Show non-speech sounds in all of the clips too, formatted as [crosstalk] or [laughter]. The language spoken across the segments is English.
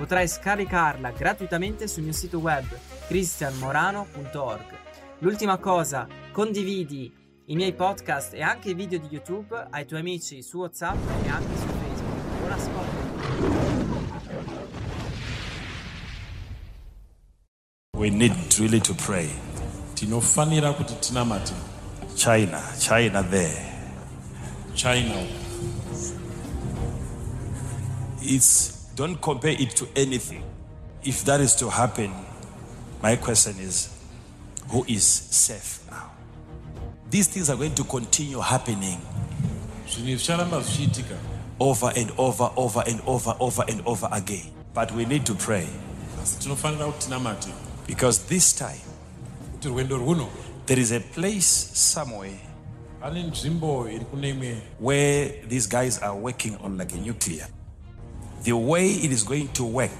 Potrai scaricarla gratuitamente sul mio sito web cristianmorano.org. L'ultima cosa, condividi i miei podcast e anche i video di YouTube ai tuoi amici su WhatsApp e anche su Facebook. Buon ascolto. We need really to pray. tinofanira kuti tinamate China, China there. china It's don't compare it to anything. If that is to happen, my question is who is safe now? These things are going to continue happening over and over, over and over, over and over again. But we need to pray because this time there is a place somewhere where these guys are working on like a nuclear. The way it is going to work,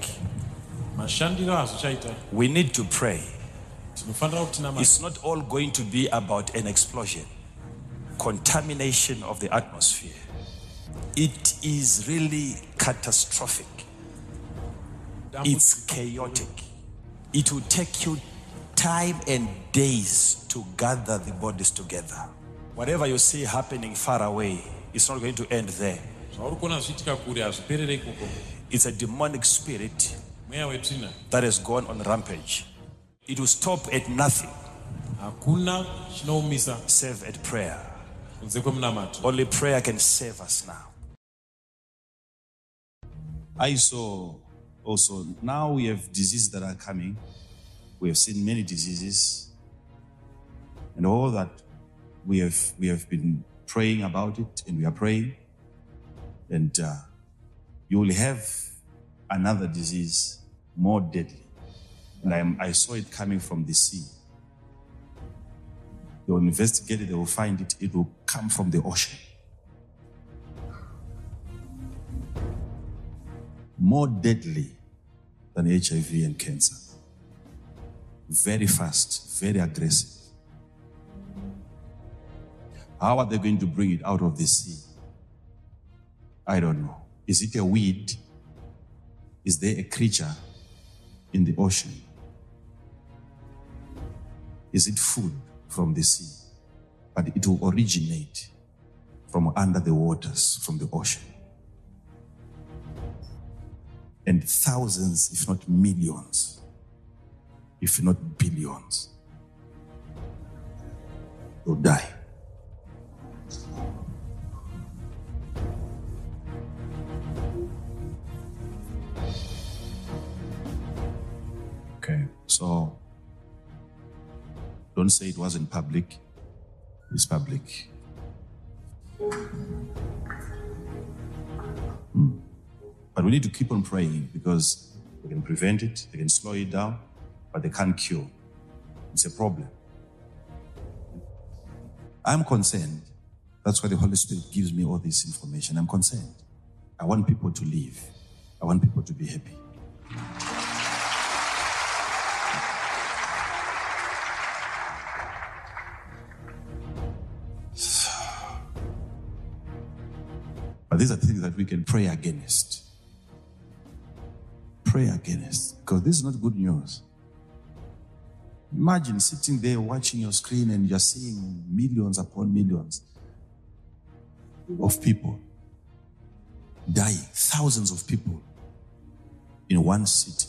we need to pray. tinofanira kuti tinamate It's not all going to be about an explosion, contamination of the atmosphere. It is really catastrophic. It's chaotic. It will take you time and days to gather the bodies together. Whatever you see happening far away, it's not going to end there. Zvauri kuona zvichiitika kure hazviperere ikoko It's a demonic spirit mweya wetsvina that has gone on rampage. It will stop at nothing hakuna chinoumisa save at prayer. kunze kwemunamato Only prayer can save us now. I saw also now we have diseases that are coming. We have seen many diseases, and all that we have we have been praying about it, and we are praying, and uh, you will have another disease more deadly, and I, I saw it coming from the sea. They will investigate it; they will find it. It will come from the ocean. more deadly than HIV and cancer. Very fast, very aggressive. How are they going to bring it out of the sea? I don't know. Is it a weed? Is there a creature in the ocean? Is it food from the sea? But it will originate from under the waters, from the ocean and thousands, if not millions, if not billions, will die. So don't say it wasn't public, it's public. Hmm. But we need to keep on praying because they can prevent it, they can slow it down, but they can't cure. It's a problem. I'm concerned. That's why the Holy Spirit gives me all this information. I'm concerned. I want people to live. I want people to be happy. That we can pray against. Pray against. Because this is not good news. Imagine sitting there watching your screen and you're seeing millions upon millions of people dying, thousands of people in one city,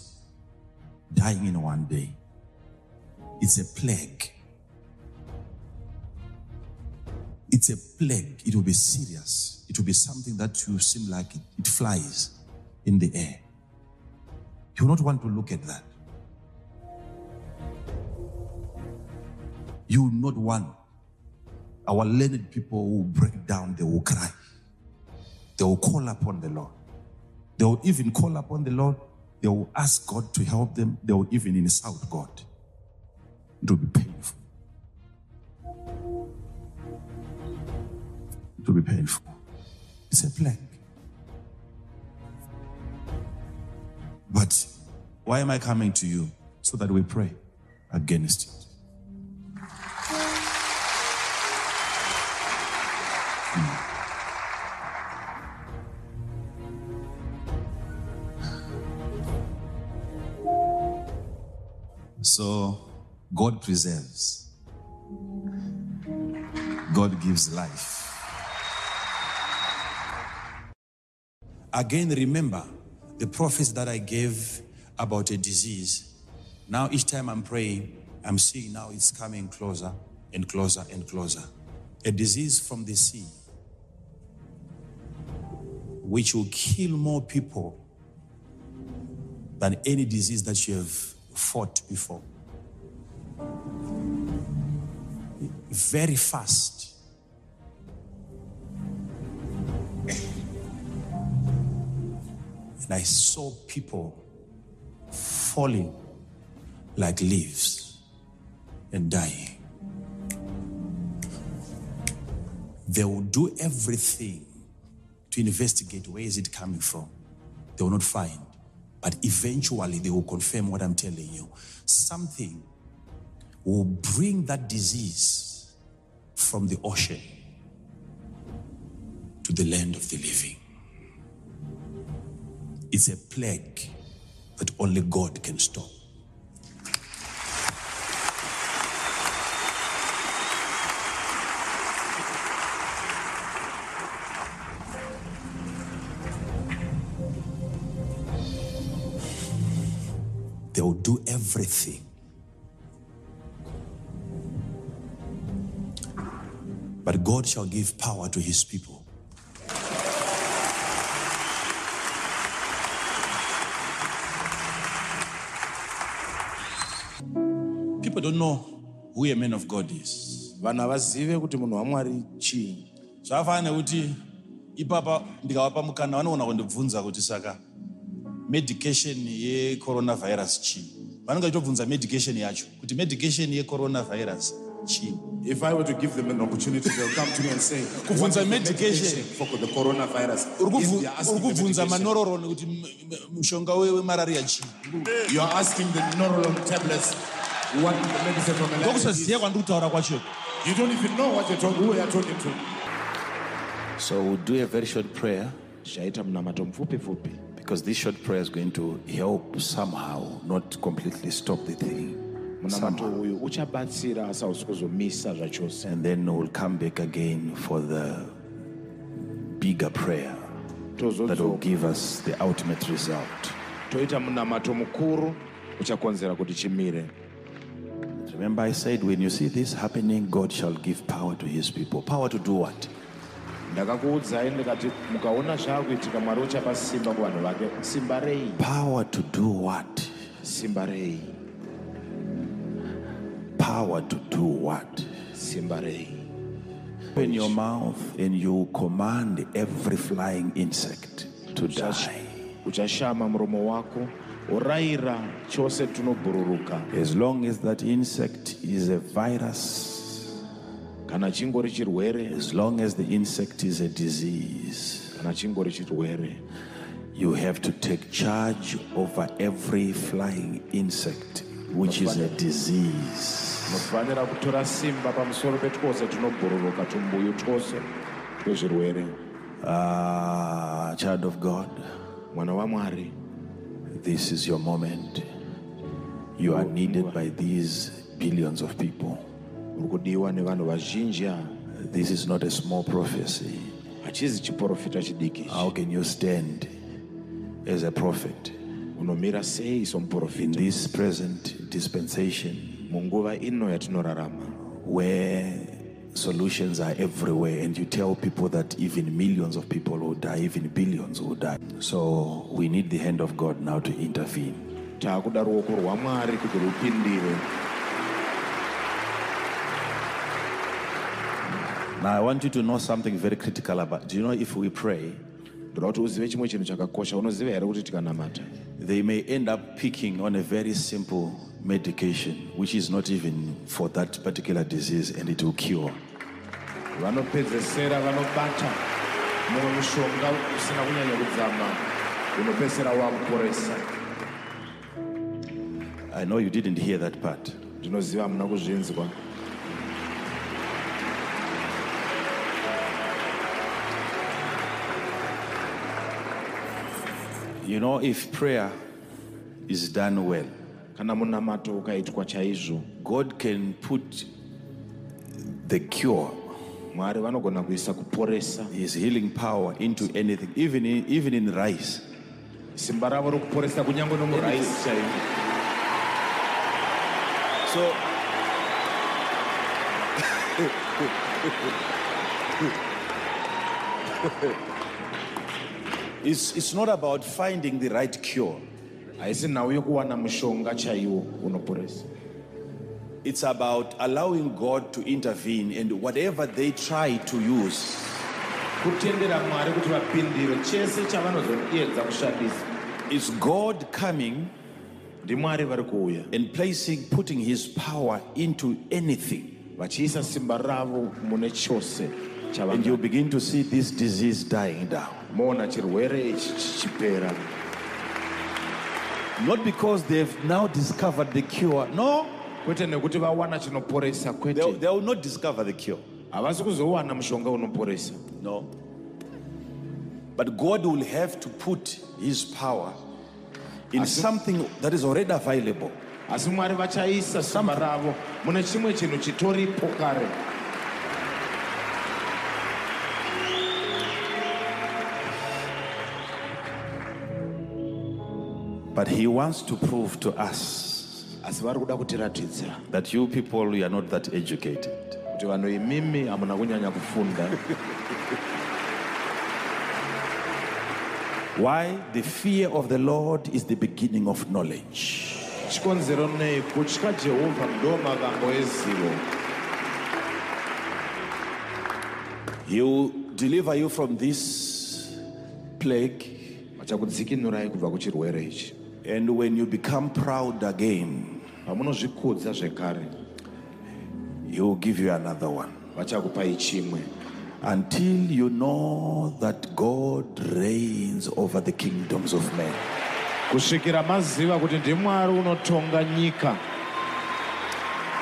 dying in one day. It's a plague. It's a plague. It will be serious. It will be something that you seem like it, it flies in the air. You will not want to look at that. You will not want our learned people who break down, they will cry. They will call upon the Lord. They will even call upon the Lord. They will ask God to help them. They will even insult God. It will be painful. Will be painful. It's a plague. But why am I coming to you? So that we pray against it. Hmm. So God preserves. God gives life. Again, remember the prophets that I gave about a disease. Now, each time I'm praying, I'm seeing now it's coming closer and closer and closer. A disease from the sea, which will kill more people than any disease that you have fought before. Very fast. And I saw people falling like leaves and dying. They will do everything to investigate where is it coming from. They will not find. But eventually they will confirm what I'm telling you. Something will bring that disease from the ocean to the land of the living. It's a plague that only God can stop. They will do everything. But God shall give power to his people. People don't know who a man of God is. vanhu havazive kuti munhu wamwari chii. Zvakafanana nekuti ipapa ndikavapa mukana vanoona kundibvunza kuti saka medication yecoronavirus chii? Vanenge vachitobvunza medication yacho kuti medication yecoronavirus chii? If i were to give them an opportunity they'll come to me and say [laughs] Kubvunza "What is the medication." for the coronavirus? Uri kubvunza manororo kuti mushonga we- wemararia chii? You are asking the neurolog tablets what the medicine for malaria is. ndokusaziva kutaura kwacho you don't even know what you're talking who you're talking to So we'll do a very short prayer tichaita munamato mupfupi pfupi because this short prayer is going to help somehow, not completely stop the thing. munamato Somehow. uyu uchabatsira asi hausi kuzomisa zvachose And then we'll come back again for the bigger prayer that will give us the ultimate result. toita munamato mukuru uchakonzera kuti chimire Remember, I said, when you see this happening, God shall give power to his people. Power to do what? ndakakuudzai ndikati mukaona zvaakuitika mwari uchapa simba kuvanhu vake simba rei Power to do what? simba rei Power to do what? simba rei Open your mouth and you command every flying insect to die. uchashama muromo wako urayira chose tunobhururuka As long as that insect is a virus, kana chingori chirwere as long as the insect is a disease, kana chingori chirwere you have to take charge over every flying insect, which is a disease. munofanira kutora simba pamusoro petwose tunobhururuka tumbuyu twose twezvirwere Ah, child of God, mwana wamwari this is your moment. You are needed by these billions of people. uri kudiwa nevanhu vazhinji This is not a small prophecy. hachizi chiprofita chidiki How can you stand as a prophet in this present dispensation munguva ino yatinorarama where solutions are everywhere and you tell people that even millions of people will die, even billions will die? So we need the hand of God now to intervene. Now I want you to know something very critical about. Do you know if we pray, ndoda kuti uzive chimwe chinhu chakakosha unoziva here kuti tikanamata they may end up picking on a very simple medication, which is not even for that particular disease, and it will cure. vanopedzesera vanobata mumwe mushonga usina kunyanya kudzama unopedzesera wakuporesa I know you didn't hear that part. ndinoziva hamuna kuzvinzwa You know, if prayer is done well, kana munamato ukaitwa chaizvo God can put the cure, mwari vanogona kuisa kuporesa. His healing power into anything, even in, even in rice. simba ravo rokuporesa kunyange nomuraisi So, [laughs] it's, it's not about finding the right cure. haisi nhau yokuwana mushonga chaiwo unoporesa It's about allowing God to intervene and whatever they try to use, kutendera mwari kuti vapindire. Chese chavanozoedza kushandisa. It's God coming ndimwari vari kuuya. and placing, putting His power into anything. vachiisa simba ravo mune chose And you begin to see this disease dying down. moona chirwere ichi chichipera Not because they've now discovered the cure. No, kwete nekuti vawana chinoporesa they, kwete they will not discover the cure. havasi kuzowana mushonga unoporesa No. But God will have to put His power in something that is already available. asi mwari vachaisa simba ravo mune chimwe chinhu chitoripo kare But He wants to prove to us asi vari kuda kutiratidzira that you people, you are not that educated. kuti vanhu imimi hamuna kunyanya kufunda [laughs] Why? The fear of the Lord is the beginning of knowledge. chikonzero nei kutya jehovha ndo mavambo ezivo He will deliver you from this plague. vachakudzikinurai kubva kuchirwere ichi And when you become proud again, pamunozvikudza zvekare He will give you another one. vachakupai chimwe Until you know that God reigns over the kingdoms of men. kusvikira maziva kuti ndimwari unotonga nyika